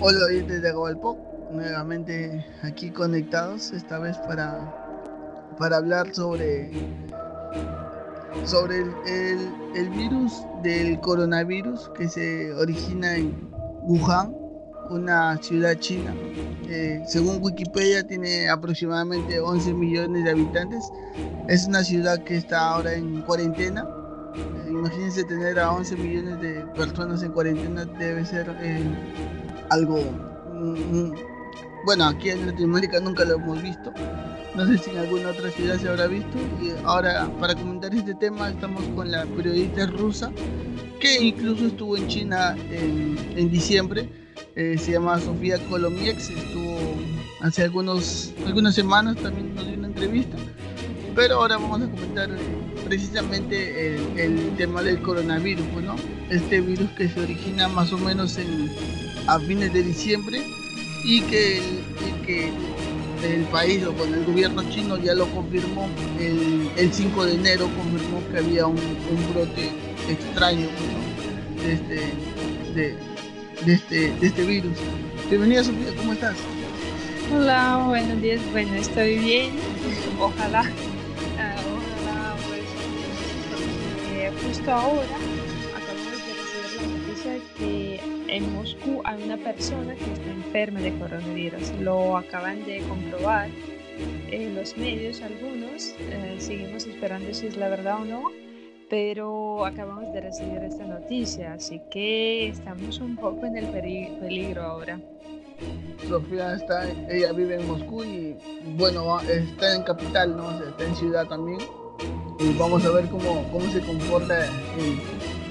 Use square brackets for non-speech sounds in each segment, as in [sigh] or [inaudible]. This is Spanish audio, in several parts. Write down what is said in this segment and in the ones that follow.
Hola oyentes de Pop, nuevamente aquí conectados, esta vez para, para hablar sobre, sobre el, el, virus del coronavirus que se origina en Wuhan, una ciudad china. Eh, según Wikipedia tiene aproximadamente 11 millones de habitantes. Es una ciudad que está ahora en cuarentena. Eh, imagínense tener a 11 millones de personas en cuarentena debe ser... Eh, algo... Mm, mm, bueno, aquí en Latinoamérica nunca lo hemos visto. No sé si en alguna otra ciudad se habrá visto. Y ahora, para comentar este tema, estamos con la periodista rusa, que incluso estuvo en China en, diciembre. Eh, se llama Sofía Kolomiex. Estuvo hace algunos, algunas semanas, también nos dio una entrevista. Pero ahora vamos a comentar precisamente el, el tema del coronavirus, ¿no? Este virus que se origina más o menos en a fines de diciembre y que el, el país o con el gobierno chino ya lo confirmó el, 5 de enero confirmó que había un, brote extraño de, este, este, de este virus. Bienvenida Sofía, ¿cómo estás? Hola, buenos días. Bueno, estoy bien. Ojalá, ah, ojalá, pues, eh, justo ahora que en Moscú hay una persona que está enferma de coronavirus. Lo acaban de comprobar en los medios algunos. Eh, seguimos esperando si es la verdad o no. Pero acabamos de recibir esta noticia, así que estamos un poco en el peligro ahora. Sofía está, ella vive en Moscú y bueno, está en capital, ¿no? está en ciudad también. Y vamos a ver cómo, cómo se comporta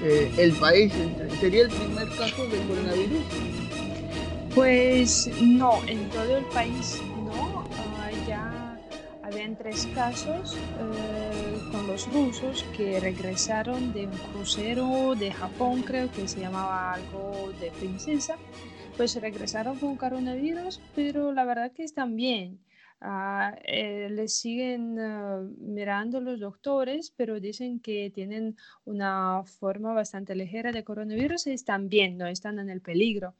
eh, el país. ¿Sería el primer caso de coronavirus? Pues no, en todo el país no. Ah, ya habían tres casos eh, con los rusos que regresaron de un crucero de Japón, creo que se llamaba algo de princesa. Pues regresaron con coronavirus, pero la verdad que están bien. Uh, les siguen ah, mirando los doctores, pero dicen que tienen una forma bastante ligera de coronavirus y están bien, no están en el peligro.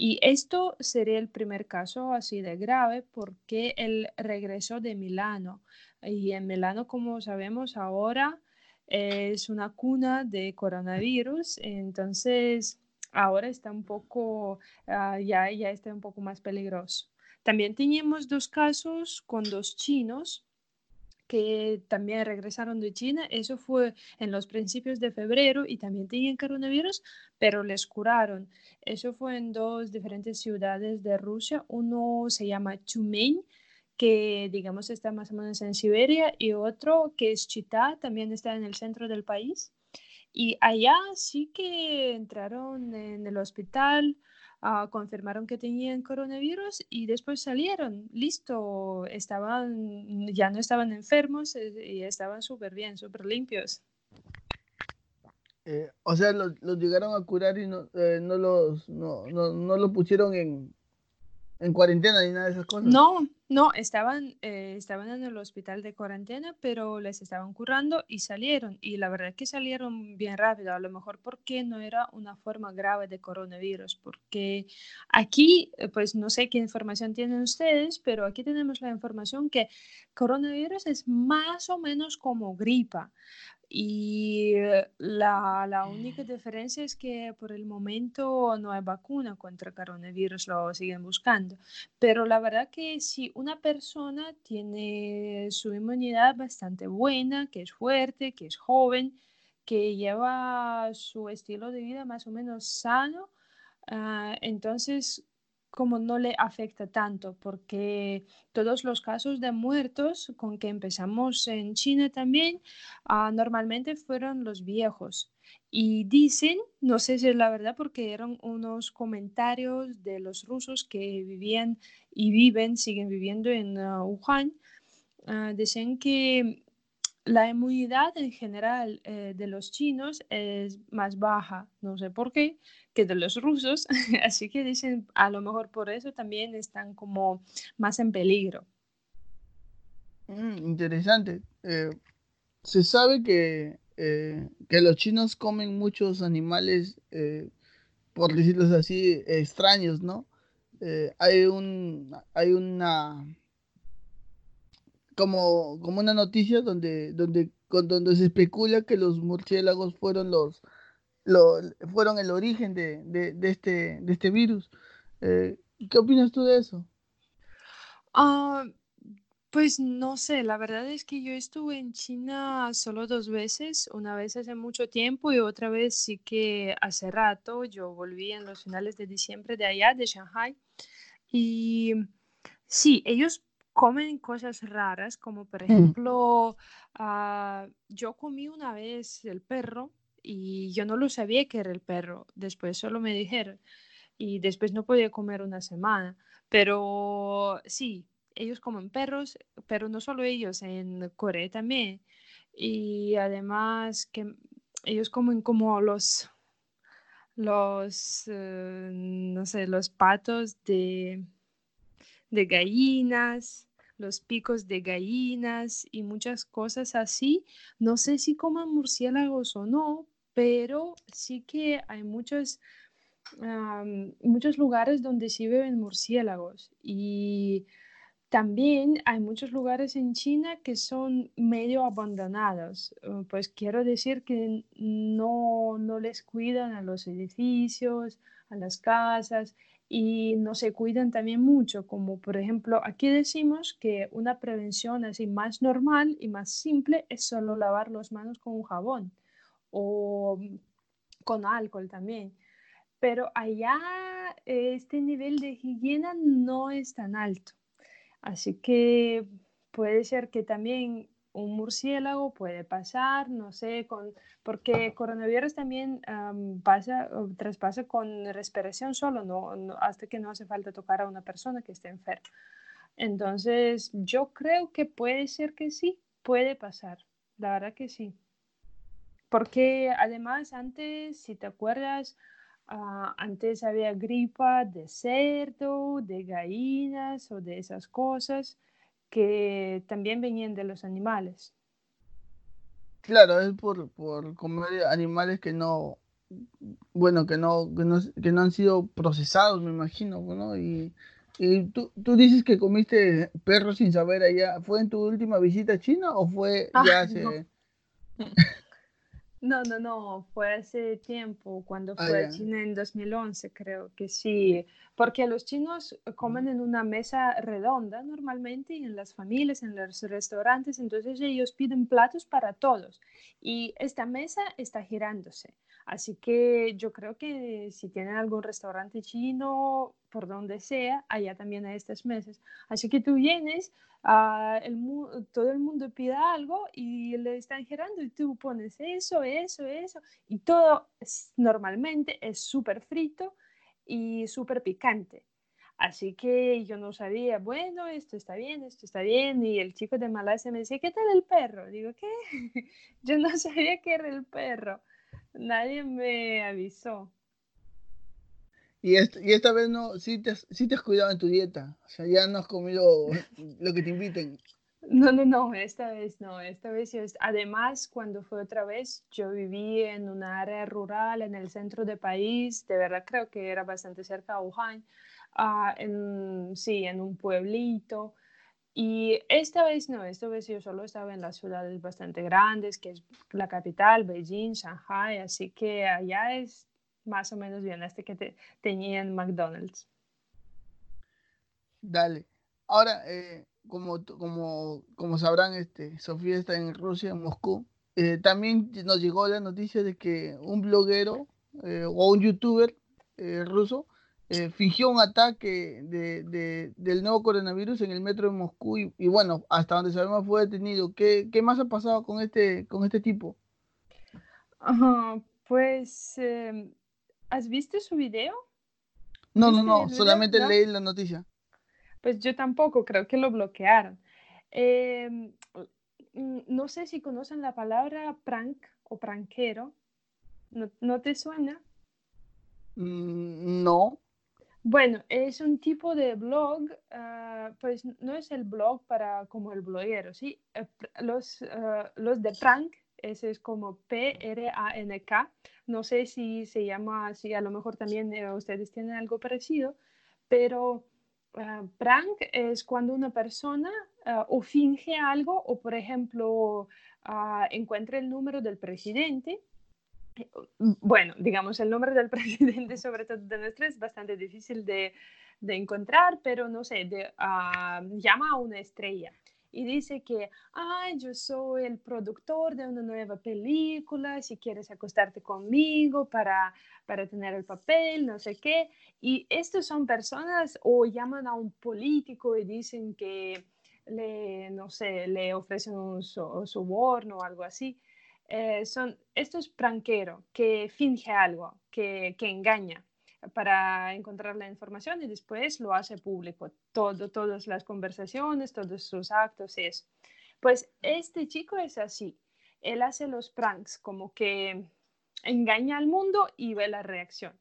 Y esto sería el primer caso así de grave porque él regresó de Milano. Y en Milano, como sabemos ahora, es una cuna de coronavirus. Entonces, ahora está un poco, ah, ya, ya está un poco más peligroso. También teníamos dos casos con dos chinos que también regresaron de China. Eso fue en los principios de febrero y también tenían coronavirus, pero les curaron. Eso fue en dos diferentes ciudades de Rusia. Uno se llama Chumen, que digamos está más o menos en Siberia, y otro que es Chita, también está en el centro del país. Y allá sí que entraron en el hospital Ah, confirmaron que tenían coronavirus y después salieron, listo, estaban, ya no estaban enfermos eh, y estaban súper bien, súper limpios. Eh, o sea, los, llegaron a curar y no, eh, no los no, no, no lo pusieron en, en cuarentena ni nada de esas cosas. No, no, estaban, eh, estaban en el hospital de cuarentena, pero les estaban curando y salieron. Y la verdad es que salieron bien rápido, a lo mejor porque no era una forma grave de coronavirus, porque aquí, eh, pues no sé qué información tienen ustedes, pero aquí tenemos la información que coronavirus es más o menos como gripa. Y eh, la, la, única diferencia es que por el momento no hay vacuna contra coronavirus, lo siguen buscando. Pero la verdad que si una persona tiene su inmunidad bastante buena, que es fuerte, que es joven, que lleva su estilo de vida más o menos sano, ah, entonces como no le afecta tanto, porque todos los casos de muertos con que empezamos en China también, ah, normalmente fueron los viejos. Y dicen, no sé si es la verdad, porque eran unos comentarios de los rusos que vivían y viven, siguen viviendo en ah, Wuhan, uh, que la inmunidad en general eh, de los chinos es más baja, no sé por qué, que de los rusos, [laughs] así que dicen, a lo mejor por eso también están como más en peligro. Mm, interesante. Eh, se sabe que, eh, que los chinos comen muchos animales, por decirlo así, extraños, ¿no? hay, un, hay una como, como una noticia donde, donde, donde se especula que los murciélagos fueron los, fueron el origen de, este, de este virus. Eh, ¿Qué opinas tú de eso? Ah, pues no sé, la verdad es que yo estuve en China solo dos veces, una vez hace mucho tiempo y otra vez sí que hace rato. Yo volví en los finales de diciembre de allá, de Shanghai. Y sí, ellos comen cosas raras, como por mm. ejemplo, ah, yo comí una vez el perro y yo no lo sabía que era el perro, después solo me dijeron y después no podía comer una semana, pero sí, ellos comen perros, pero no solo ellos, en Corea también. Y además que ellos comen como los, los, eh, no sé, los patos de, de gallinas los picos de gallinas y muchas cosas así. No sé si coman murciélagos o no, pero sí que hay muchos, muchos lugares donde sí beben murciélagos y también hay muchos lugares en China que son medio abandonados. Uh, pues quiero decir que no, no les cuidan a los edificios, a las casas y no se cuidan también mucho, como por ejemplo aquí decimos que una prevención así más normal y más simple es solo lavar las manos con un jabón o con alcohol también. Pero allá este nivel de higiene no es tan alto. Así que puede ser que también un murciélago puede pasar, no sé, con, porque coronavirus también pasa, traspasa con respiración solo, no, hasta que no hace falta tocar a una persona que esté enferma. Entonces, yo creo que puede ser que sí, puede pasar, la verdad que sí. Porque además antes, si te acuerdas, ah, antes había gripa de cerdo, de gallinas o de esas cosas que también venían de los animales. Claro, es por, por comer animales que no, bueno, que no, que no, que no han sido procesados, me imagino, ¿no? Y, y tú, tú, dices que comiste perro sin saber allá, ¿fue en tu última visita a China o fue ya hace... No, [laughs] no, no, fue hace tiempo, cuando ah, fue a China en 2011, creo que sí, porque los chinos comen en una mesa redonda normalmente en las familias, en los restaurantes, entonces ellos piden platos para todos y esta mesa está girándose. Así que yo creo que si tienen algún restaurante chino, por donde sea, allá también hay estas mesas. Así que tú vienes, uh, todo el mundo pide algo y le están girando y tú pones eso, eso, eso, y todo normalmente es súper frito y súper picante. Así que yo no sabía, bueno, esto está bien, esto está bien. Y el chico de Malasia me decía, ¿qué tal el perro? Digo, ¿qué? [laughs] yo no [laughs] sabía que era el perro. Nadie me avisó. Y, y esta vez no, sí te, sí te has cuidado en tu dieta. O sea, ya no has comido lo que te inviten. No, no, no, esta vez no, esta vez yo, además cuando fue otra vez, yo viví en una área rural en el centro del país, de verdad creo que era bastante cerca de Wuhan, uh, en, sí, en un pueblito, y esta vez no, esta vez yo solo estaba en las ciudades bastante grandes, que es la capital, Beijing, Shanghai, así que allá es más o menos bien este que te, tenían McDonald's. Dale. Ahora, eh, como, como, como sabrán, este, Sofía está en Rusia, en Moscú. Eh, también nos llegó la noticia de que un bloguero eh, o un youtuber ruso fingió un ataque de, del nuevo coronavirus en el metro de Moscú y, bueno, hasta donde sabemos fue detenido. ¿Qué, ¿Qué, más ha pasado con este, con este tipo? pues, em, ¿has visto su video? No, no, no, solamente leí la noticia. Pues yo tampoco, creo que lo bloquearon. Em, mm, no sé si conocen la palabra prank o pranquero. ¿No, te suena? Mm, no. Bueno, es un tipo de blog, ah, pues no es el blog para como el bloguero, ¿sí? Eh, los, ah, los de prank, ese es como P-R-A-N-K. No sé si se llama así, a lo mejor también eh, ustedes tienen algo parecido, pero ah, prank es cuando una persona o finge algo o, por ejemplo, encuentra el número del presidente bueno, digamos, el nombre del [laughs] presidente, sobre todo de nuestro, es bastante difícil de, de encontrar, pero no sé, de, uh, llama a una estrella y dice que, ay, yo soy el productor de una nueva película, si quieres acostarte conmigo para, para tener el papel, no sé qué. Y estos son personas o llaman a un político y dicen que le, no sé, le ofrecen un, soborno o algo así. Eh, son, esto es pranquero, que finge algo, que, que, engaña para encontrar la información y después lo hace público, todo, todas las conversaciones, todos sus actos, eso. Pues este chico es así, él hace los pranks como que engaña al mundo y ve la reacción.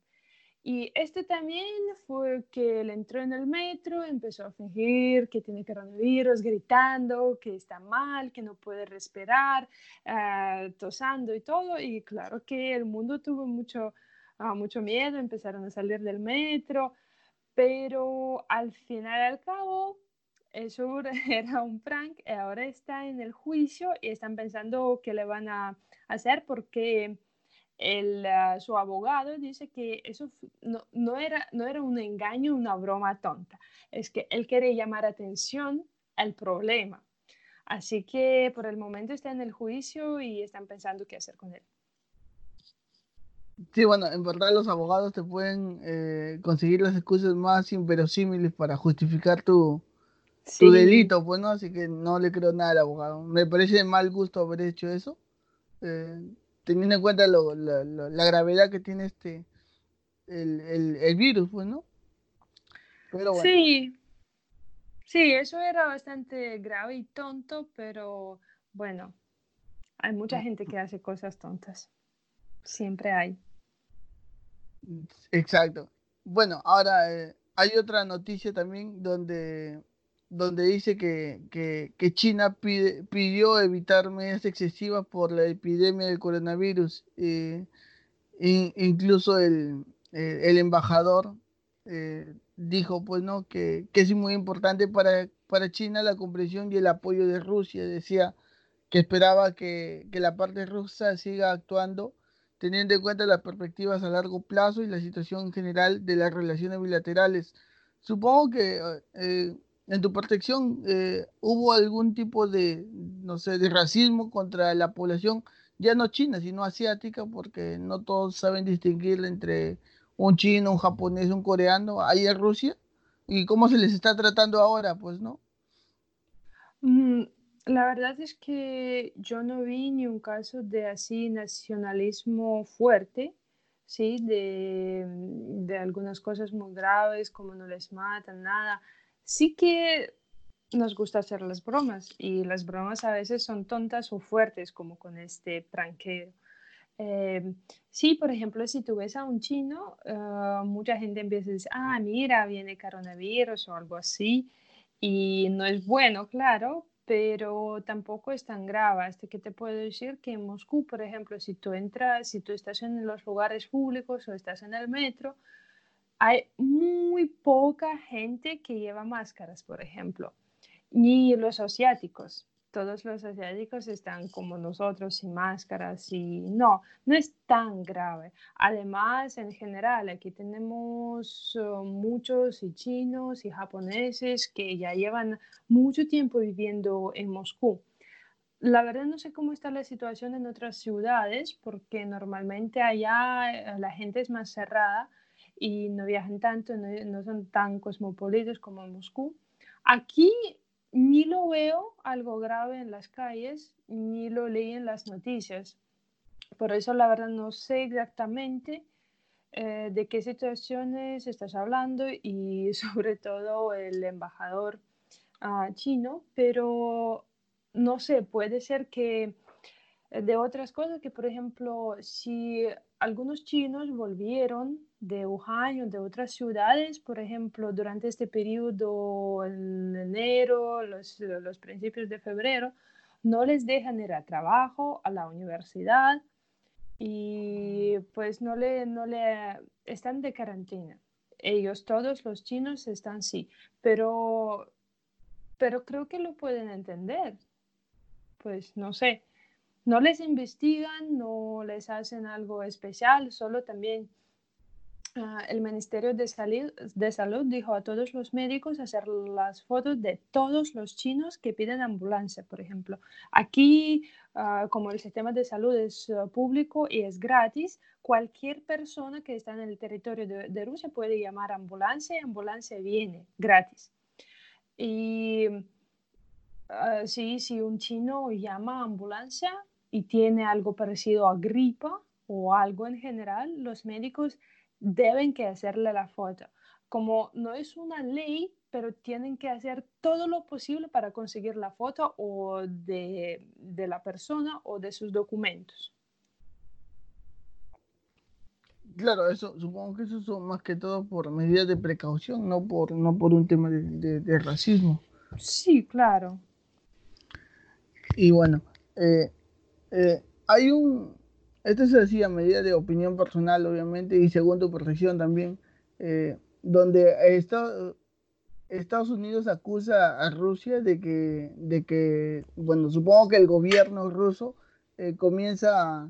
Y este también fue que él entró en el metro, empezó a fingir que tiene coronavirus, gritando que está mal, que no puede respirar, uh, tosando y todo. Y claro que el mundo tuvo mucho, uh, mucho miedo, empezaron a salir del metro, pero al final al cabo eso [laughs] era un prank ahora está en el juicio y están pensando qué le van a hacer porque el, ah, su abogado dice que eso no, no, era, no era un engaño, una broma tonta. Es que él quiere llamar atención al problema. Así que por el momento está en el juicio y están pensando qué hacer con él. Sí, bueno, en verdad los abogados te pueden eh, conseguir las excusas más inverosímiles para justificar tu, tu delito, pues no, así que no le creo nada al abogado. Me parece mal gusto haber hecho eso. Eh, teniendo en cuenta la, gravedad que tiene este el, virus, pues, ¿no? Sí, sí, eso era bastante grave y tonto, pero bueno, hay mucha gente que hace cosas tontas. Siempre hay. Exacto. Bueno, ahora eh, hay otra noticia también donde donde dice que, que, China pidió evitar medidas excesivas por la epidemia del coronavirus. Eh, incluso el, el embajador eh, dijo pues no que, que, es muy importante para, para China la comprensión y el apoyo de Rusia. Decía que esperaba que, que la parte rusa siga actuando teniendo en cuenta las perspectivas a largo plazo y la situación general de las relaciones bilaterales. Supongo que en tu protección eh, hubo algún tipo de, no sé, de racismo contra la población, ya no china, sino asiática, porque no todos saben distinguir entre un chino, un japonés, un coreano, ahí en Rusia, y cómo se les está tratando ahora, pues, ¿no? Mm, la verdad es que yo no vi ni un caso de así nacionalismo fuerte, sí, de, de algunas cosas muy graves, como no les matan, nada sí que nos gusta hacer las bromas y las bromas a veces son tontas o fuertes, como con este pranqueo. Eh, sí, por ejemplo, si tú ves a un chino, eh, mucha gente empieza a decir, ah, mira, viene coronavirus o algo así, y no es bueno, claro, pero tampoco es tan grave. Hasta que te puedo decir que en Moscú, por ejemplo, si tú entras, si tú estás en los lugares públicos o estás en el metro, hay muy poca gente que lleva máscaras, por ejemplo, ni los asiáticos. Todos los asiáticos están como nosotros sin máscaras y no, no es tan grave. Además, en general, aquí tenemos uh, muchos y chinos y japoneses que ya llevan mucho tiempo viviendo en Moscú. La verdad no sé cómo está la situación en otras ciudades porque normalmente allá eh, la gente es más cerrada y no viajan tanto, no, son tan cosmopolitos como en Moscú. Aquí ni lo veo algo grave en las calles, ni lo leí en las noticias. Por eso la verdad no sé exactamente eh, de qué situaciones estás hablando y [laughs] sobre todo el embajador ah, chino, pero no sé, puede ser que eh, de otras cosas que, por ejemplo, si algunos chinos volvieron de Wuhan o de otras ciudades, por ejemplo, durante este periodo en enero, los, los principios de febrero, no les dejan ir a trabajo, a la universidad y pues no le, no le están de cuarentena. Ellos, todos los chinos están sí, pero, pero creo que lo pueden entender. Pues no sé, no les investigan, no les hacen algo especial, solo también ah, el Ministerio de Salud, de Salud dijo a todos los médicos hacer las fotos de todos los chinos que piden ambulancia, por ejemplo. Aquí, ah, como el sistema de salud es ah, público y es gratis, cualquier persona que está en el territorio de, de Rusia puede llamar ambulancia y ambulancia viene gratis. Y sí, si un chino llama ambulancia, y tiene algo parecido a gripa o algo en general, los médicos deben que hacerle la foto. Como no es una ley, pero tienen que hacer todo lo posible para conseguir la foto o de, de la persona o de sus documentos. Claro, eso supongo que eso son más que todo por medidas de precaución, no por, no por un tema de, de, racismo. Sí, claro. Y bueno, eh, eh, hay un, esto se decía a medida de opinión personal, obviamente, y según tu profesión también, eh, donde Estados Unidos acusa a Rusia de que, de que, bueno, supongo que el gobierno ruso eh, comienza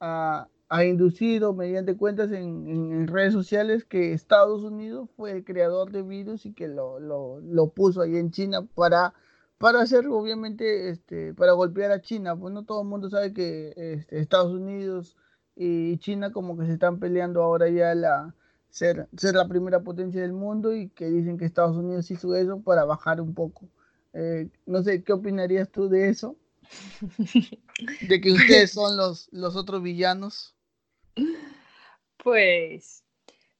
a, a, inducir o mediante cuentas en, en, redes sociales que Estados Unidos fue el creador de virus y que lo, lo, lo puso ahí en China para para hacerlo, obviamente, este, para golpear a China. Pues no todo el mundo sabe que este, Estados Unidos y China como que se están peleando ahora ya la ser, ser la primera potencia del mundo y que dicen que Estados Unidos hizo eso para bajar un poco. Eh, no sé, ¿qué opinarías tú de eso? De que ustedes [laughs] son los, los otros villanos. Pues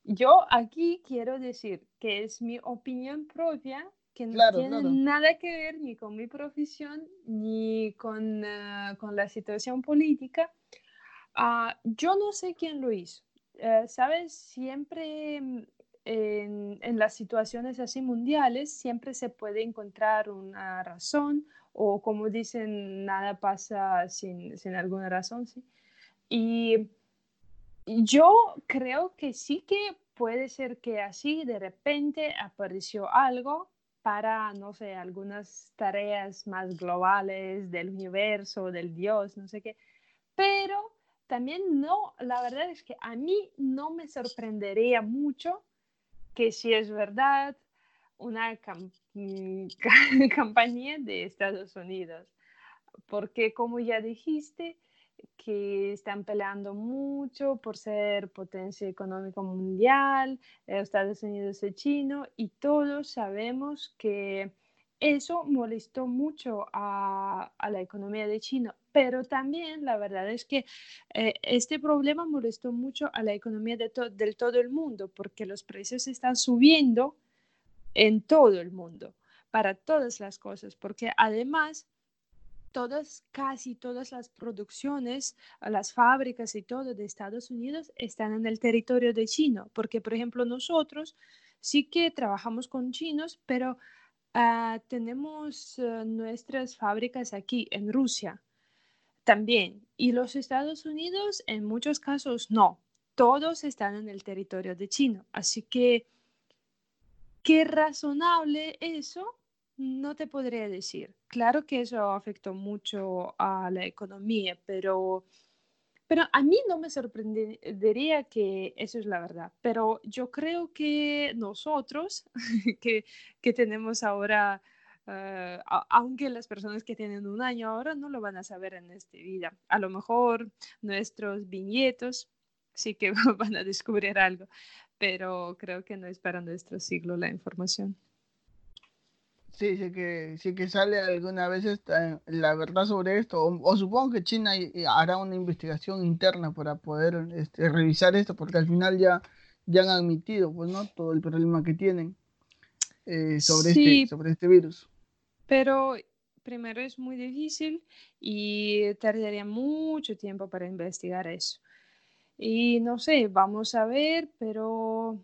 yo aquí quiero decir que es mi opinión propia que no tiene nada que ver ni con mi profesión ni con, ah, con la situación política. Uh, yo no sé quién lo hizo. Uh, Sabes, siempre mm, en, en, las situaciones así mundiales, siempre se puede encontrar una razón o como dicen, nada pasa sin, sin alguna razón. ¿sí? Y yo creo que sí que puede ser que así de repente apareció algo para, no sé, algunas tareas más globales del universo, del Dios, no sé qué. Pero también no, la verdad es que a mí no me sorprendería mucho que si es verdad una [laughs] campaña de Estados Unidos, porque como ya dijiste, que están peleando mucho por ser potencia económica mundial, eh, Estados Unidos y China, y todos sabemos que eso molestó mucho a, a, la economía de China, pero también la verdad es que eh, este problema molestó mucho a la economía de del todo el mundo, porque los precios están subiendo en todo el mundo, para todas las cosas, porque además todas, casi todas las producciones, las fábricas y todo de Estados Unidos están en el territorio de China, porque por ejemplo nosotros sí que trabajamos con chinos, pero uh, tenemos uh, nuestras fábricas aquí en Rusia también. Y los Estados Unidos en muchos casos no, todos están en el territorio de China. Así que, qué razonable eso no te podría decir. Claro que eso afectó mucho a la economía, pero, pero a mí no me sorprendería que eso es la verdad. Pero yo creo que nosotros, [laughs] que, que tenemos ahora, uh, aunque las personas que tienen un año ahora no lo van a saber en esta vida, a lo mejor nuestros viñetos sí que [laughs] van a descubrir algo, pero creo que no es para nuestro siglo la información. Sí, sí que, sí que sale alguna vez esta, la verdad sobre esto, o, supongo que China hará una investigación interna para poder este, revisar esto, porque al final ya, ya han admitido pues, ¿no? todo el problema que tienen eh, sobre, este, sobre este virus. Pero primero es muy difícil y tardaría mucho tiempo para investigar eso. Y no sé, vamos a ver, pero,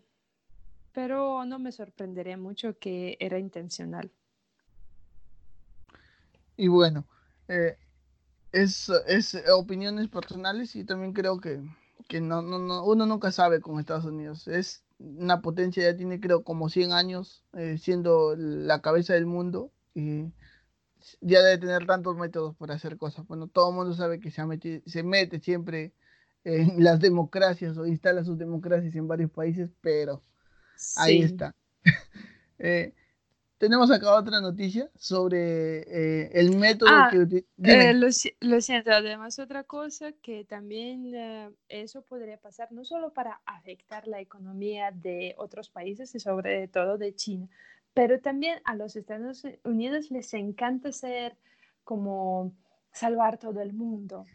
pero no me sorprendería mucho que era intencional. Y bueno, eh, es, es, opiniones personales y también creo que, que no, no, no, uno nunca sabe con Estados Unidos. Es una potencia, ya tiene creo como 100 años eh, siendo la cabeza del mundo y ya debe tener tantos métodos para hacer cosas. Bueno, todo el mundo sabe que se, mete, se mete siempre en [laughs] las democracias o instala sus democracias en varios países, pero ahí está. [laughs] eh, tenemos acá otra noticia sobre eh, el método ah, que eh, lo, lo, siento, además otra cosa que también eh, eso podría pasar no solo para afectar la economía de otros países y sobre todo de China, pero también a los Estados Unidos les encanta ser como salvar todo el mundo,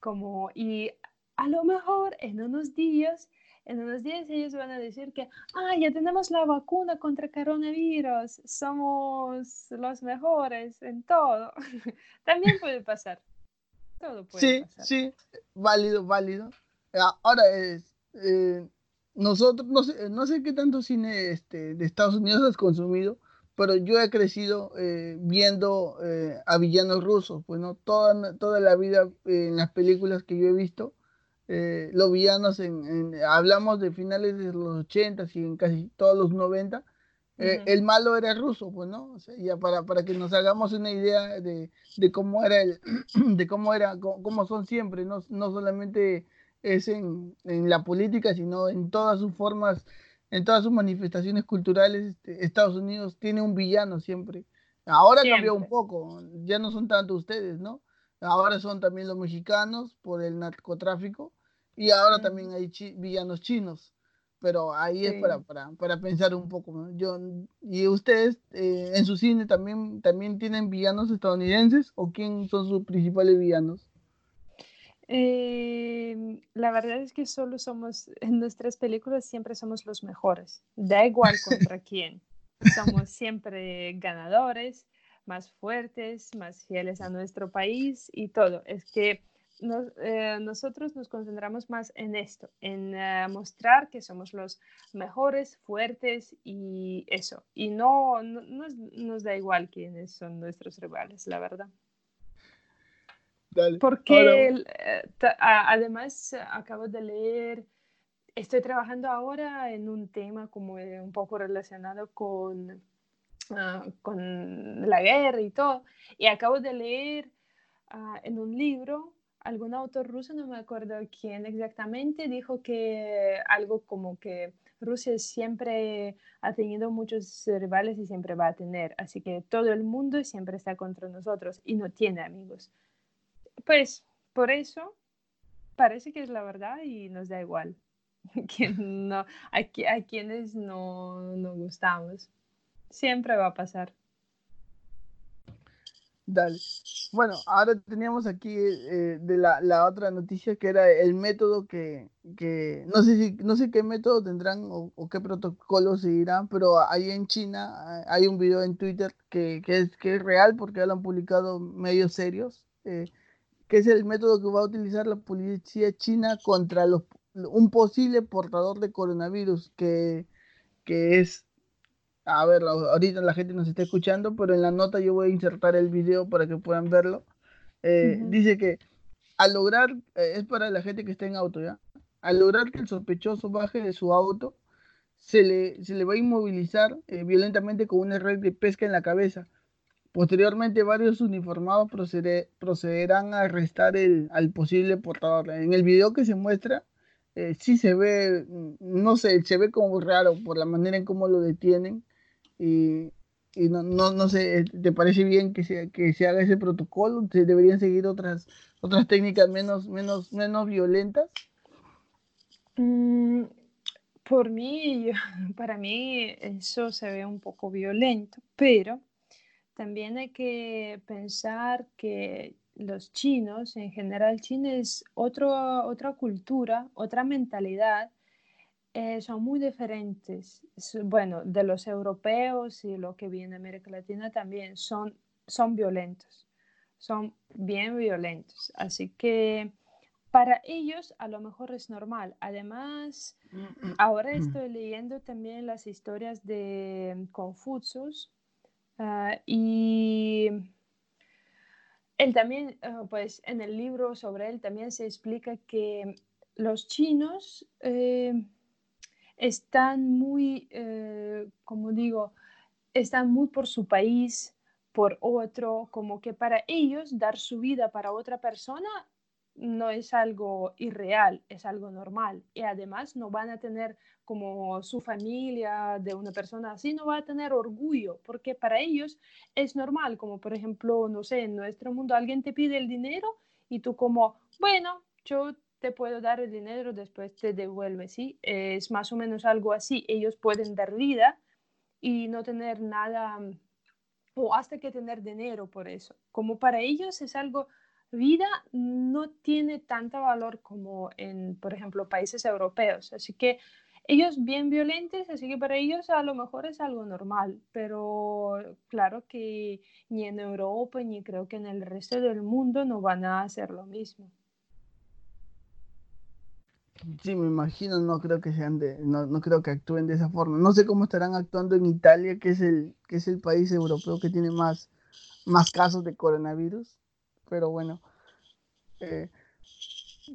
como y a lo mejor en unos días en unos días ellos van a decir que, ah, ya tenemos la vacuna contra coronavirus, somos los mejores en todo. [laughs] También puede pasar. Todo puede sí, pasar. Sí, válido, válido. Ah, ahora es, eh, nosotros, no sé, no sé qué tanto cine este, de Estados Unidos has consumido, pero yo he crecido eh, viendo eh, a villanos rusos, pues no, toda, toda la vida en las películas que yo he visto, eh, los villanos, en, hablamos de finales de los 80 y en casi todos los 90, eh, el malo era ruso, pues, ¿no? ya para, para que nos hagamos una idea de, de cómo era el, [clears throat] de cómo era, cómo, son siempre, no, no solamente es en, en, la política, sino en todas sus formas, en todas sus manifestaciones culturales, este, Estados Unidos tiene un villano siempre. Ahora cambió un poco, ya no son tanto ustedes, ¿no? Ahora son también los mexicanos por el narcotráfico y ahora también hay villanos chinos. Pero ahí es para, para, para, pensar un poco. Yo, ¿Y ustedes eh, en su cine también, también tienen villanos estadounidenses o quién son sus principales villanos? Eh, la verdad es que solo somos, en nuestras películas siempre somos los mejores. Da igual contra [laughs] quién. Somos siempre ganadores más fuertes, más fieles a nuestro país y todo. Es que eh, nosotros nos concentramos más en esto, en eh, mostrar que somos los mejores, fuertes y eso. Y no, no nos, da igual quiénes son nuestros rivales, la verdad. Porque eh, además acabo de leer, estoy trabajando ahora en un tema como un poco relacionado con Ah, con la guerra y todo. Y acabo de leer ah, en un libro, algún autor ruso, no me acuerdo quién exactamente, dijo que algo como que Rusia siempre ha tenido muchos rivales y siempre va a tener, así que todo el mundo siempre está contra nosotros y no tiene amigos. Pues por eso parece que es la verdad y nos da igual. [laughs] no, a, a quienes no, no gustamos. Siempre va a pasar. Dale. Bueno, ahora teníamos aquí eh, de la, otra noticia que era el método que, no sé si no sé qué método tendrán o, qué protocolo seguirán, pero ahí en China eh, hay un video en Twitter que, es, que es real porque ya lo han publicado medios serios, eh, que es el método que va a utilizar la policía china contra los, un posible portador de coronavirus que, que es a ver, ahorita la gente nos está escuchando, pero en la nota yo voy a insertar el video para que puedan verlo. Eh, dice que al lograr, eh, es para la gente que está en auto, ¿ya? Al lograr que el sospechoso baje de su auto, se le, se le va a inmovilizar eh, violentamente con una red de pesca en la cabeza. Posteriormente, varios uniformados procederán a arrestar el, al posible portador. En el video que se muestra, sí se ve, mm, no sé, se ve como raro por la manera en cómo lo detienen y, y no, no, no sé, ¿te parece bien que se, que se haga ese protocolo? ¿Se deberían seguir otras, otras técnicas menos, menos, menos violentas? Mm, por mí, [laughs] para mí eso se ve un poco violento, pero también hay que pensar que los chinos, en general, China es otro, otra cultura, otra mentalidad eh, son muy diferentes. Bueno, de los europeos y lo que viene de América Latina también son son violentos, son bien violentos. Así que para ellos a lo mejor es normal. Además, ahora mm. estoy leyendo también las historias de Confucio ah, y él también, ah, pues en el libro sobre él también se explica que los chinos eh, están muy, eh, como digo, están muy por su país, por otro, como que para ellos dar su vida para otra persona no es algo irreal, es algo normal. Y además no van a tener como su familia de una persona así, no va a tener orgullo, porque para ellos es normal, como por ejemplo, no sé, en nuestro mundo alguien te pide el dinero y tú como, bueno, yo te puedo dar el dinero, después te devuelve, ¿sí? Es más o menos algo así. Ellos pueden dar vida y no tener nada, o hasta que tener dinero por eso. Como para ellos es algo vida no tiene tanto valor como en, por ejemplo, países europeos. Así que ellos bien violentos, así que para ellos a lo mejor es algo normal, pero claro que ni en Europa ni creo que en el resto del mundo no van a hacer lo mismo. Sí, me imagino, no creo que sean de, no, no creo que actúen de esa forma. No sé cómo estarán actuando en Italia, que es el, que es el país europeo que tiene más, más casos de coronavirus pero bueno. Eh,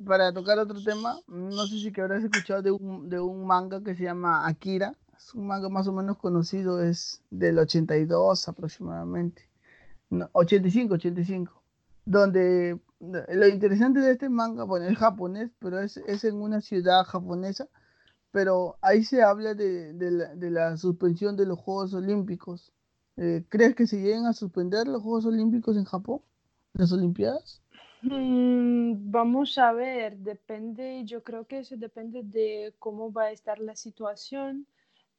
para tocar otro tema, no sé si habrás escuchado de un, de un manga que se llama Akira. Es un manga más o menos conocido, es del 82 aproximadamente. 85, 85. Donde lo interesante de este manga, bueno, es japonés, pero es, es en una ciudad japonesa. Pero ahí se habla de, de, la, de la suspensión de los Juegos Olímpicos. Eh, ¿Crees que se lleguen a suspender los Juegos Olímpicos en Japón? las Olimpiadas? Mm, vamos a ver, depende, yo creo que eso depende de cómo va a estar la situación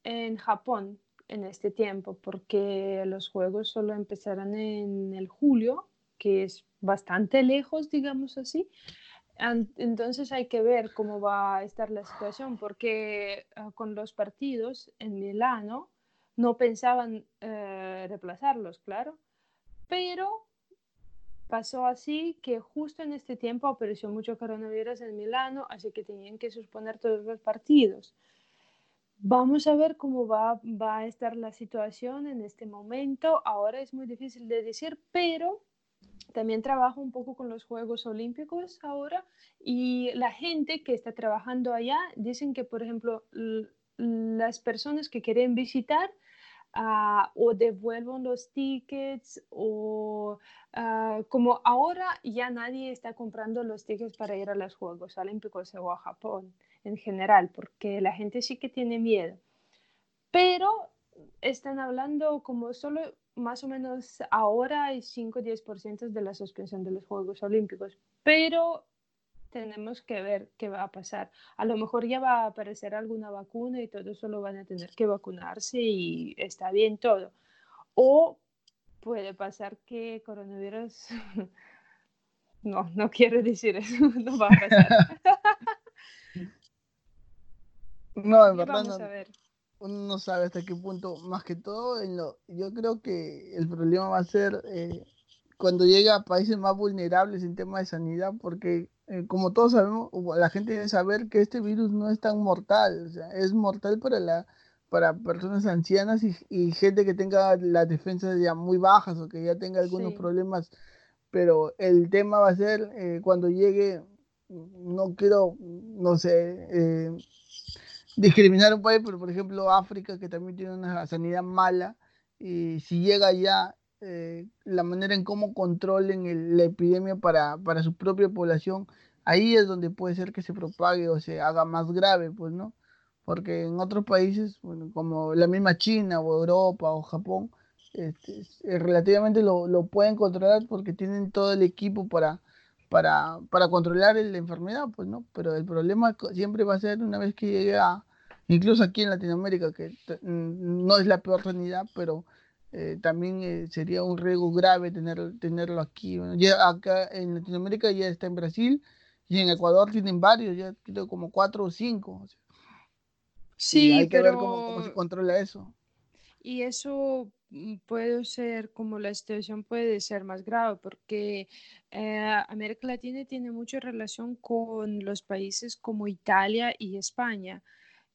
en Japón en este tiempo, porque los juegos solo empezarán en el julio, que es bastante lejos, digamos así. Entonces hay que ver cómo va a estar la situación, porque ah, con los partidos en Milano no pensaban eh, reemplazarlos, claro, pero Pasó así que justo en este tiempo apareció mucho coronavirus en Milano, así que tenían que suspender todos los partidos. Vamos a ver cómo va, va a estar la situación en este momento. Ahora es muy difícil de decir, pero también trabajo un poco con los Juegos Olímpicos ahora y la gente que está trabajando allá dicen que, por ejemplo, las personas que quieren visitar Ah, o devuelvan los tickets o ah, como ahora ya nadie está comprando los tickets para ir a los Juegos Olímpicos o a Japón en general, porque la gente sí que tiene miedo. Pero están hablando como solo más o menos ahora hay 5-10% de la suspensión de los Juegos Olímpicos, pero tenemos que ver qué va a pasar. A lo mejor ya va a aparecer alguna vacuna y todos solo van a tener que vacunarse y está bien todo. O puede pasar que coronavirus... [laughs] no, no quiero decir eso, [laughs] no va a pasar. [laughs] no, en verdad no, uno no sabe hasta qué punto, más que todo, en lo, yo creo que el problema va a ser eh, cuando llega a países más vulnerables en tema de sanidad, porque eh, como todos sabemos, la gente debe saber que este virus no es tan mortal, o sea, es mortal para la para personas ancianas y, gente que tenga las defensas ya muy bajas o que ya tenga algunos problemas, pero el tema va a ser eh, cuando llegue, no quiero, no sé, eh, discriminar un país, pero por ejemplo África, que también tiene una sanidad mala, y si llega ya eh, la manera en cómo controlen la epidemia para, para su propia población, ahí es donde puede ser que se propague o se haga más grave, pues, ¿no? Porque en otros países, bueno, como la misma China o Europa o Japón, este, relativamente lo, lo, pueden controlar porque tienen todo el equipo para, para, para controlar la enfermedad, pues, ¿no? Pero el problema siempre va a ser una vez que llegue a, incluso aquí en Latinoamérica, que no es la peor sanidad, pero eh, también eh, sería un riesgo grave tener, tenerlo aquí. ya acá en Latinoamérica ya está en Brasil y en Ecuador tienen varios, ya creo como cuatro o cinco. sí, hay que ver cómo, se controla eso. y eso mm, puede ser como la situación puede ser más grave porque eh, América Latina tiene mucha relación con los países como Italia y España.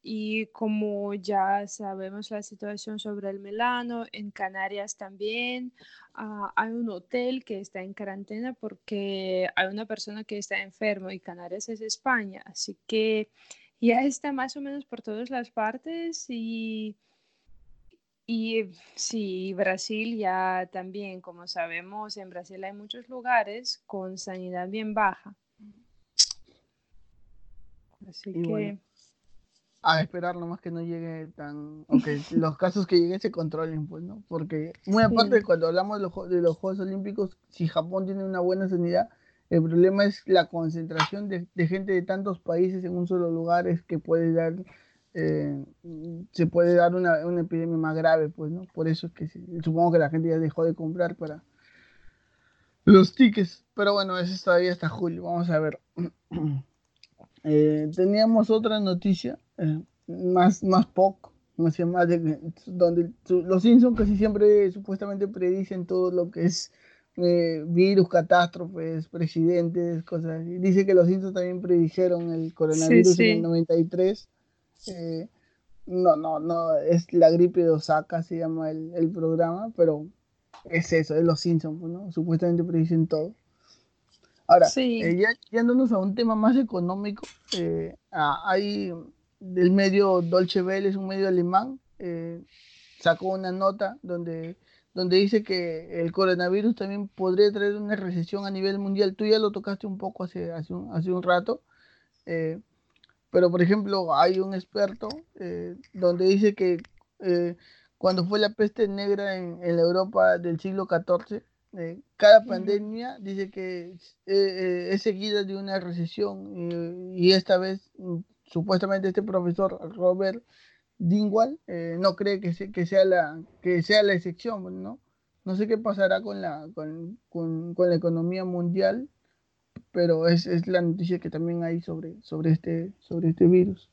Y como ya sabemos la situación sobre el melano, en Canarias también ah, hay un hotel que está en cuarentena porque hay una persona que está enfermo y Canarias es España. Así que ya está más o menos por todas las partes y, y sí, Brasil ya también, como sabemos, en Brasil hay muchos lugares con sanidad bien baja. Así que a esperar nomás que no llegue tan. Aunque [laughs] los casos que lleguen se controlen, pues, ¿no? Porque, muy aparte, de cuando hablamos de los, de los, Juegos Olímpicos, si Japón tiene una buena sanidad, el problema es la concentración de, gente de tantos países en un solo lugar, es que puede dar. Eh, se puede dar una, una, epidemia más grave, pues, ¿no? Por eso es que supongo que la gente ya dejó de comprar para los tickets. Pero bueno, eso todavía hasta julio. Vamos a ver. [clears throat] Eh, teníamos otra noticia eh, más, más poco, más, más de, donde los Simpsons casi siempre supuestamente predicen todo lo que es eh, virus, catástrofes, presidentes, cosas Dice que los Simpsons también predijeron el coronavirus en el 93. Eh, no, no, no, es la gripe de Osaka, se llama el, el programa, pero es eso, es los Simpsons, ¿no? Supuestamente predicen todo. Ahora, ya yéndonos a un tema más económico, hay del medio Dolce Welle, es un medio alemán, eh, sacó una nota donde, donde dice que el coronavirus también podría traer una recesión a nivel mundial. Tú ya lo tocaste un poco hace, hace, un, hace un rato, eh, pero por ejemplo hay un experto eh, donde dice que cuando fue la peste negra en, en la Europa del siglo XIV, cada pandemia dice que es seguida de una recesión y esta vez supuestamente este profesor Robert Dingwall eh, no cree que, que, sea la, que sea la excepción, ¿no? No sé qué pasará con la, con, la economía mundial, pero es, la noticia que también hay sobre, sobre, este, sobre este virus.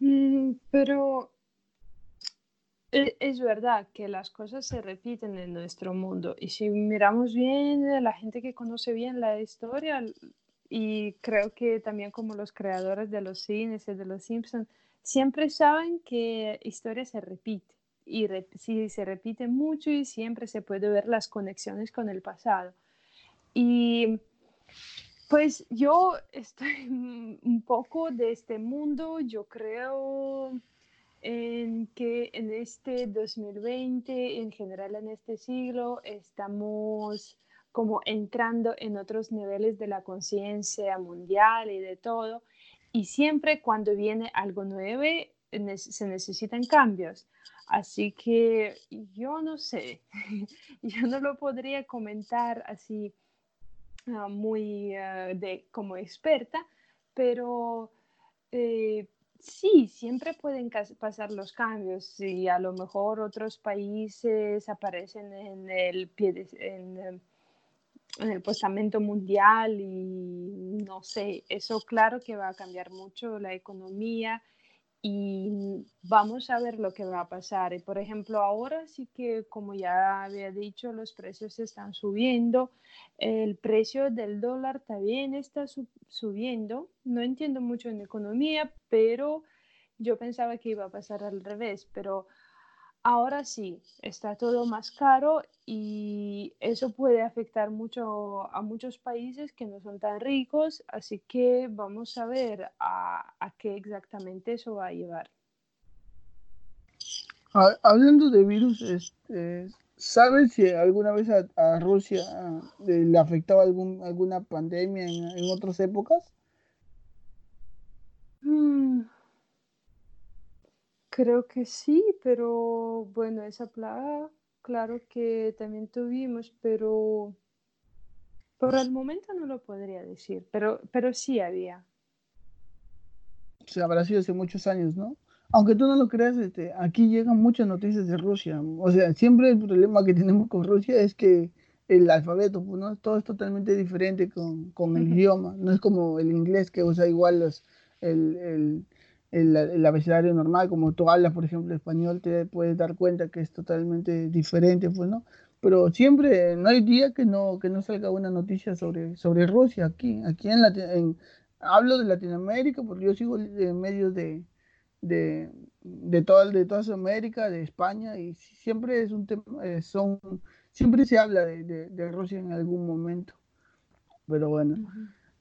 Mm, pero es verdad que las cosas se repiten en nuestro mundo y si miramos bien, la gente que conoce bien la historia y creo que también como los creadores de los cines y de los Simpsons siempre saben que historia se repite y si se repite mucho y siempre se puede ver las conexiones con el pasado. Y pues yo estoy [laughs] un poco de este mundo, yo creo en que en este 2020, en general en este siglo, estamos como entrando en otros niveles de la conciencia mundial y de todo. Y siempre cuando viene algo nuevo se necesitan cambios. Así que yo no sé, [laughs] yo no lo podría comentar así ah, muy ah, de, como experta, pero eh, sí, siempre pueden pasar los cambios y a lo mejor otros países aparecen en el pie en, en el postamento mundial y no sé, eso claro que va a cambiar mucho la economía y vamos a ver lo que va a pasar. Por ejemplo, ahora sí que, como ya había dicho, los precios están subiendo, el precio del dólar también está subiendo. No entiendo mucho en economía, pero yo pensaba que iba a pasar al revés, pero Ahora sí, está todo más caro y eso puede afectar mucho a muchos países que no son tan ricos, así que vamos a ver a, qué exactamente eso va a llevar. Hablando de virus, este, ¿sabes si alguna vez a, Rusia eh, le afectaba algún, alguna pandemia en, otras épocas? Mm, Creo que sí, pero bueno, esa plaga, claro que también tuvimos, pero por el momento no lo podría decir, pero, pero sí había. O sea, habrá sido hace muchos años, ¿no? Aunque tú no lo creas, este, aquí llegan muchas noticias de Rusia. O sea, siempre el problema que [laughs] tenemos con Rusia es que el alfabeto, pues, ¿no? Todo es totalmente diferente con, el idioma. No es como el inglés que usa igual los, el, el, el, abecedario normal, como tú hablas, por ejemplo, español, te puedes dar cuenta que es totalmente diferente, pues, ¿no? Pero siempre, no hay día que no, que no salga una noticia sobre, sobre Rusia aquí, aquí en, en hablo de Latinoamérica, porque yo sigo en medios de, de, de, toda, de toda Sudamérica, de España, y siempre es un tema, eh, son, siempre se habla de, de, Rusia en algún momento. Pero bueno,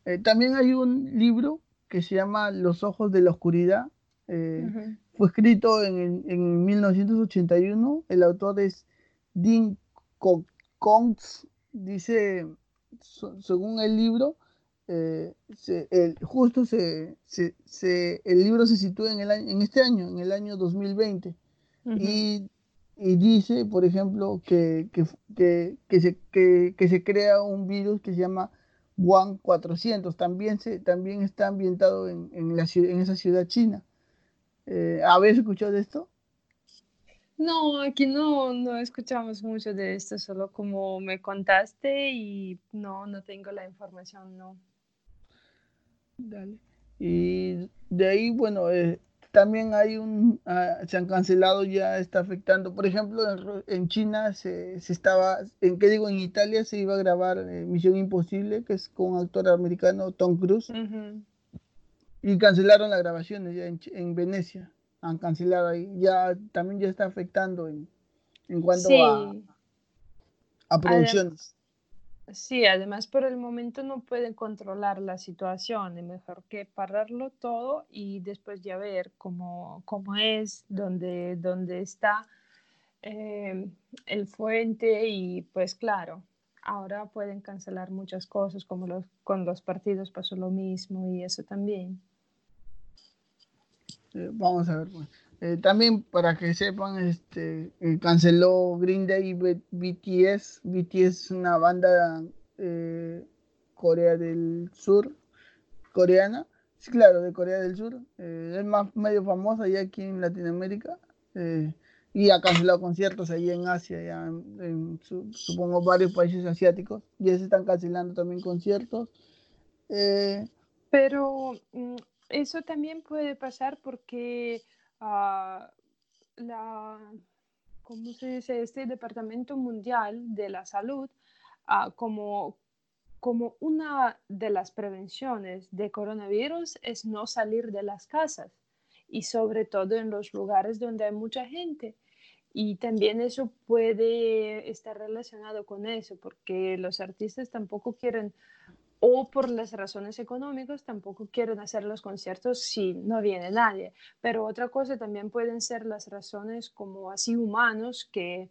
eh, también hay un libro que se llama Los Ojos de la Oscuridad. Eh, fue escrito en, en, 1981. El autor es Dean Koontz. Dice, según el libro, eh, el, justo se, se, el libro se sitúa en, el en este año, en el año 2020. y, y, dice, por ejemplo, que, que, que, que se, que, se crea un virus que se llama One 400. También, se, también está ambientado en, en, la, en esa ciudad china. Eh, ¿Habéis escuchado de esto? No, aquí no, no escuchamos mucho de esto, solo como me contaste y no, no tengo la información, no. Dale. Y de ahí, bueno, eh, también hay un, ah, se han cancelado, ya está afectando. Por ejemplo, en, China se, se, estaba, en qué digo, en Italia se iba a grabar eh, Misión Imposible, que es con un actor americano, Tom Cruise. Y cancelaron las grabaciones ya en, en, Venecia. Han cancelado ahí. Ya también ya está afectando en, en cuanto a, a producciones. Sí, además por el momento no pueden controlar la situación, es mejor que pararlo todo y después ya ver cómo, cómo es, dónde, dónde está eh, el fuente y pues claro, ahora pueden cancelar muchas cosas, como los, con los partidos pasó lo mismo y eso también. Eh, vamos a ver. Eh, también para que sepan, este eh, canceló Green Day y BTS. BTS es una banda eh, Corea del Sur, coreana. Sí, claro, de Corea del Sur. es más medio famosa ya aquí en Latinoamérica. y ha cancelado conciertos allí en Asia, ya supongo varios países asiáticos. Ya se están cancelando también conciertos. Pero mm, eso también puede pasar porque la, ¿cómo se dice? Este Departamento Mundial de la Salud como, como una de las prevenciones de coronavirus es no salir de las casas y sobre todo en los lugares donde hay mucha gente. Y también eso puede estar relacionado con eso, porque los artistas tampoco quieren o por las razones económicas tampoco quieren hacer los conciertos si no viene nadie. Pero otra cosa también pueden ser las razones como así humanos que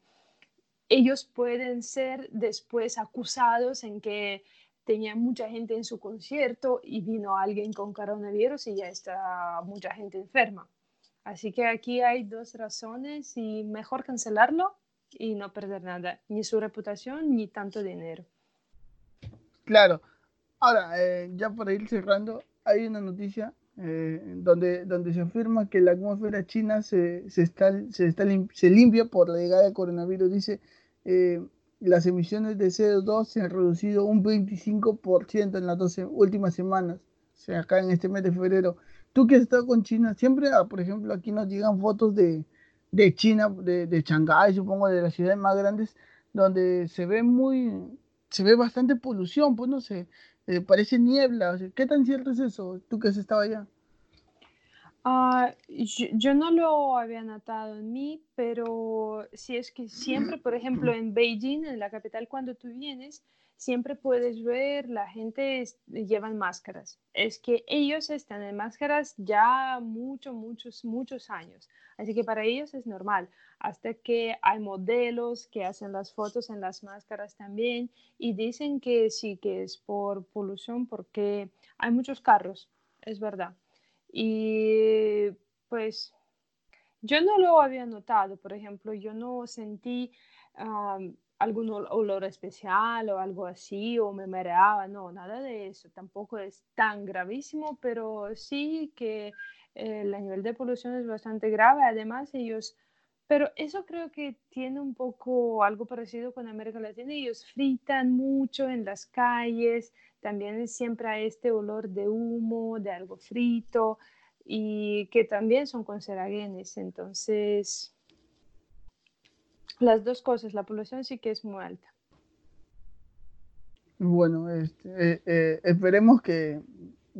ellos pueden ser después acusados en que tenía mucha gente en su concierto y vino alguien con coronavirus y ya está mucha gente enferma. Así que aquí hay dos razones y mejor cancelarlo y no perder nada, ni su reputación ni tanto dinero. Claro, Ahora, eh, ya para ir cerrando, hay una noticia eh, donde, donde se afirma que la atmósfera china se, se, está, se, está se limpia por la llegada del coronavirus. Dice, eh, las emisiones de CO2 se han reducido un 25% en las dos últimas semanas, o sea, acá en este mes de febrero. Tú que has estado con China, siempre, ah, por ejemplo, aquí nos llegan fotos de, de China, de, de Shanghái, supongo, de las ciudades más grandes, donde se ve muy, se ve bastante polución, pues no sé, eh, parece niebla. ¿Qué tan cierto es eso? Tú que has estado allá. Ah, yo, no lo había notado en mí, pero si es que siempre, por ejemplo, [clears throat] en Beijing, en la capital, cuando tú vienes, siempre puedes ver la gente llevan máscaras. Es que ellos están en máscaras ya muchos, muchos, muchos años. Así que para ellos es normal. Hasta que hay modelos que hacen las fotos en las máscaras también y dicen que sí, que es por polución porque hay muchos carros, es verdad. Y pues yo no lo había notado, por ejemplo, yo no sentí algún olor especial o algo así, o me mareaba, no, nada de eso, tampoco es tan gravísimo, pero sí que el nivel de polución es bastante grave, además ellos, pero eso creo que tiene un poco algo parecido con América Latina, ellos fritan mucho en las calles, también siempre hay este olor de humo, de algo frito, y que también son cancerígenos. Entonces, las dos cosas, la población sí que es muy alta. Bueno, este, eh, eh, esperemos que,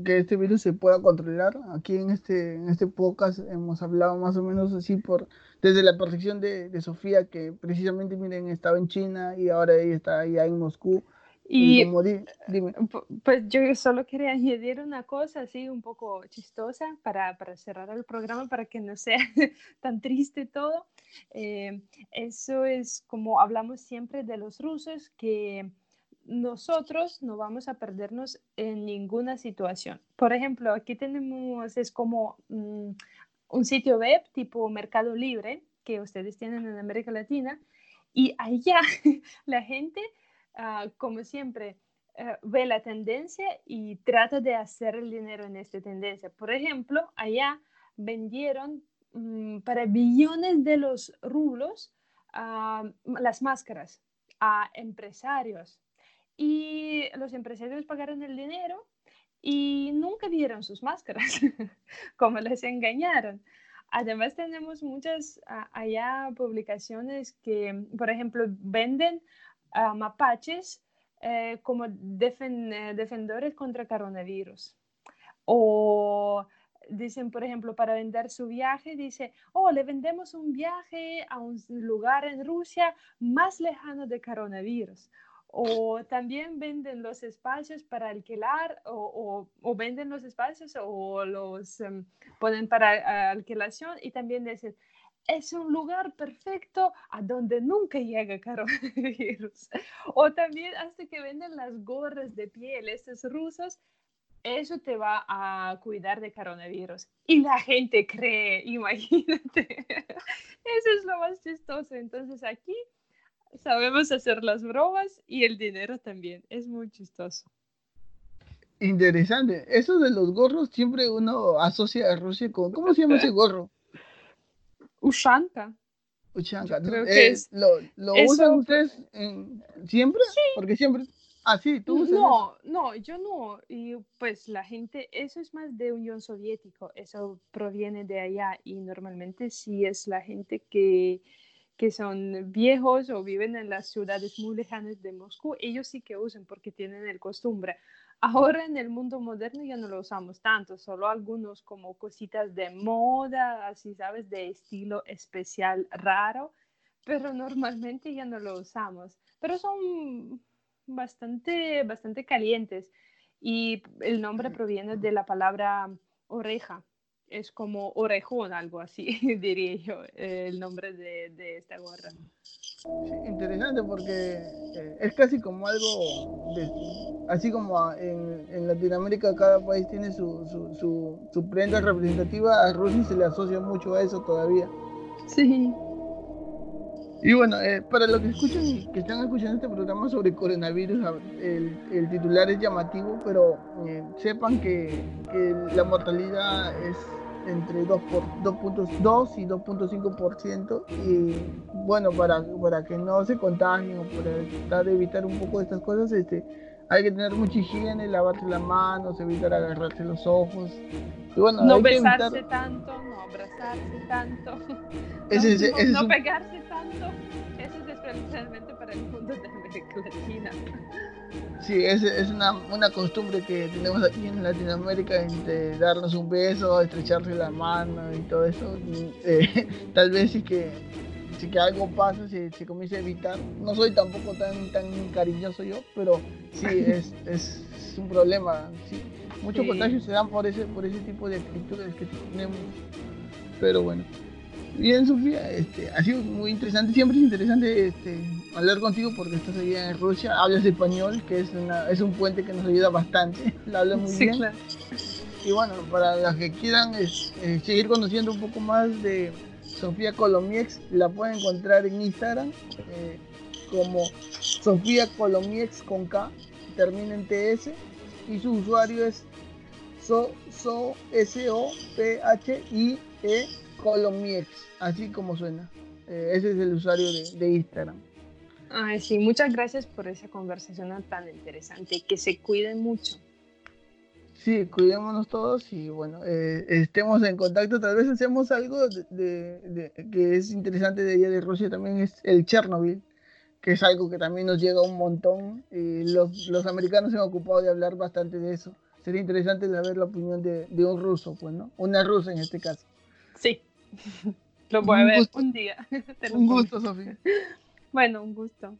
este virus se pueda controlar. Aquí en este, en este podcast hemos hablado más o menos así por desde la percepción de, Sofía, que precisamente, miren, estaba en China y ahora ella está allá en Moscú. Y, pues yo solo quería [laughs] añadir una cosa así un poco chistosa para, para cerrar el programa, para que no sea [laughs] tan triste todo. Eh, eso es como hablamos siempre de los rusos, que nosotros no vamos a perdernos en ninguna situación. Por ejemplo, aquí tenemos, es como mm, un sitio web tipo Mercado Libre que ustedes tienen en América Latina y allá [laughs] la gente, ah, como siempre, eh, ve la tendencia y trata de hacer el dinero en esta tendencia. Por ejemplo, allá vendieron mm, para billones de los rublos ah, las máscaras a empresarios y los empresarios pagaron el dinero y nunca dieron sus máscaras, [laughs] como les engañaron. Además tenemos muchas allá publicaciones que, por ejemplo, venden mapaches eh, como eh, defensores contra coronavirus. O dicen, por ejemplo, para vender su viaje, dice, oh, le vendemos un viaje a un lugar en Rusia más lejano de coronavirus o también venden los espacios para alquilar o, venden los espacios o los em, ponen para alquilación y también dicen, es un lugar perfecto a donde nunca llega coronavirus. [laughs] O también hasta que venden las gorras de piel, estos rusos, eso te va a cuidar de coronavirus. Y la gente cree, [laughs] imagínate. Eso es lo más chistoso. Entonces aquí sabemos hacer las bromas y el dinero también. Es muy chistoso. Interesante. Eso de los gorros siempre uno asocia a Rusia con. ¿Cómo se llama ese gorro? Ushanka. Ushanka. Eh, ¿Lo, lo usan ustedes siempre? Sí. Porque siempre. Ah, sí, tú usas. No, no, yo no. Y pues la gente, eso es más de Unión Soviética. Eso proviene de allá. Y normalmente sí es la gente que que son viejos o viven en las ciudades muy lejanas de Moscú, ellos sí que usan porque tienen el costumbre. [laughs] Ahora en el mundo moderno ya no lo usamos tanto, solo algunos como cositas de moda, así sabes, de estilo especial raro, pero normalmente ya no lo usamos. Pero son bastante, bastante calientes y el nombre proviene de la palabra oreja es como orejón, algo así, [laughs] diría yo, el nombre de, esta gorra. interesante porque eh, es casi como algo, de, así como en, Latinoamérica cada país tiene su, su, su, prenda representativa, a Rusia se le asocia mucho a eso todavía. Sí. Y bueno, eh, para los que escuchan, que están escuchando este programa sobre coronavirus, el, el titular es llamativo, pero eh, sepan que, que, la mortalidad es entre 2.2 y 2.5% y bueno, para, para que no se contagien o para tratar de evitar un poco estas cosas, este, hay que tener mucha higiene, lavarse las manos, evitar agarrarse los ojos. Y bueno, no besarse tanto, no abrazarse tanto, [laughs] no, pegarse tanto. Eso es especialmente para el mundo de América Latina. Sí, es, es una, una, costumbre que tenemos aquí en Latinoamérica de darnos un beso, estrecharse la mano y todo eso. Eh, [laughs] tal vez sí que, si que algo pasa, se, se comienza a evitar. No soy tampoco tan, tan cariñoso yo, pero sí [laughs] es, es un problema. Sí. Muchos contagios se dan por ese, por ese tipo de actitudes que tenemos. Pero bueno. Bien, Sofía, este, ha sido muy interesante. Siempre es interesante este, hablar contigo porque estás allá en Rusia, hablas español, que es, una, es un puente que nos ayuda bastante. [laughs] Lo hablas muy bien. Y bueno, para las que quieran eh, seguir conociendo un poco más de Sofía Colomiex, la pueden encontrar en Instagram eh, como Sofía Colomiex con K, termina en TS, y su usuario es so, so S O P H I E Colomiex, así como suena. Eh, ese es el usuario de, Instagram. Ay, sí, muchas gracias por esa conversación tan interesante. Que se cuiden mucho. Sí, cuidémonos todos y bueno, eh, estemos en contacto. Tal vez hacemos algo de, que es interesante de allá de Rusia también, es el Chernobyl, que es algo que también nos llega un montón. Y los, los americanos se han ocupado de hablar bastante de eso. Sería interesante ver la opinión de, un ruso, pues, ¿no? Una rusa en este caso. Sí, lo voy a ver un día. [laughs] un gusto, Sofía. Bueno, un gusto.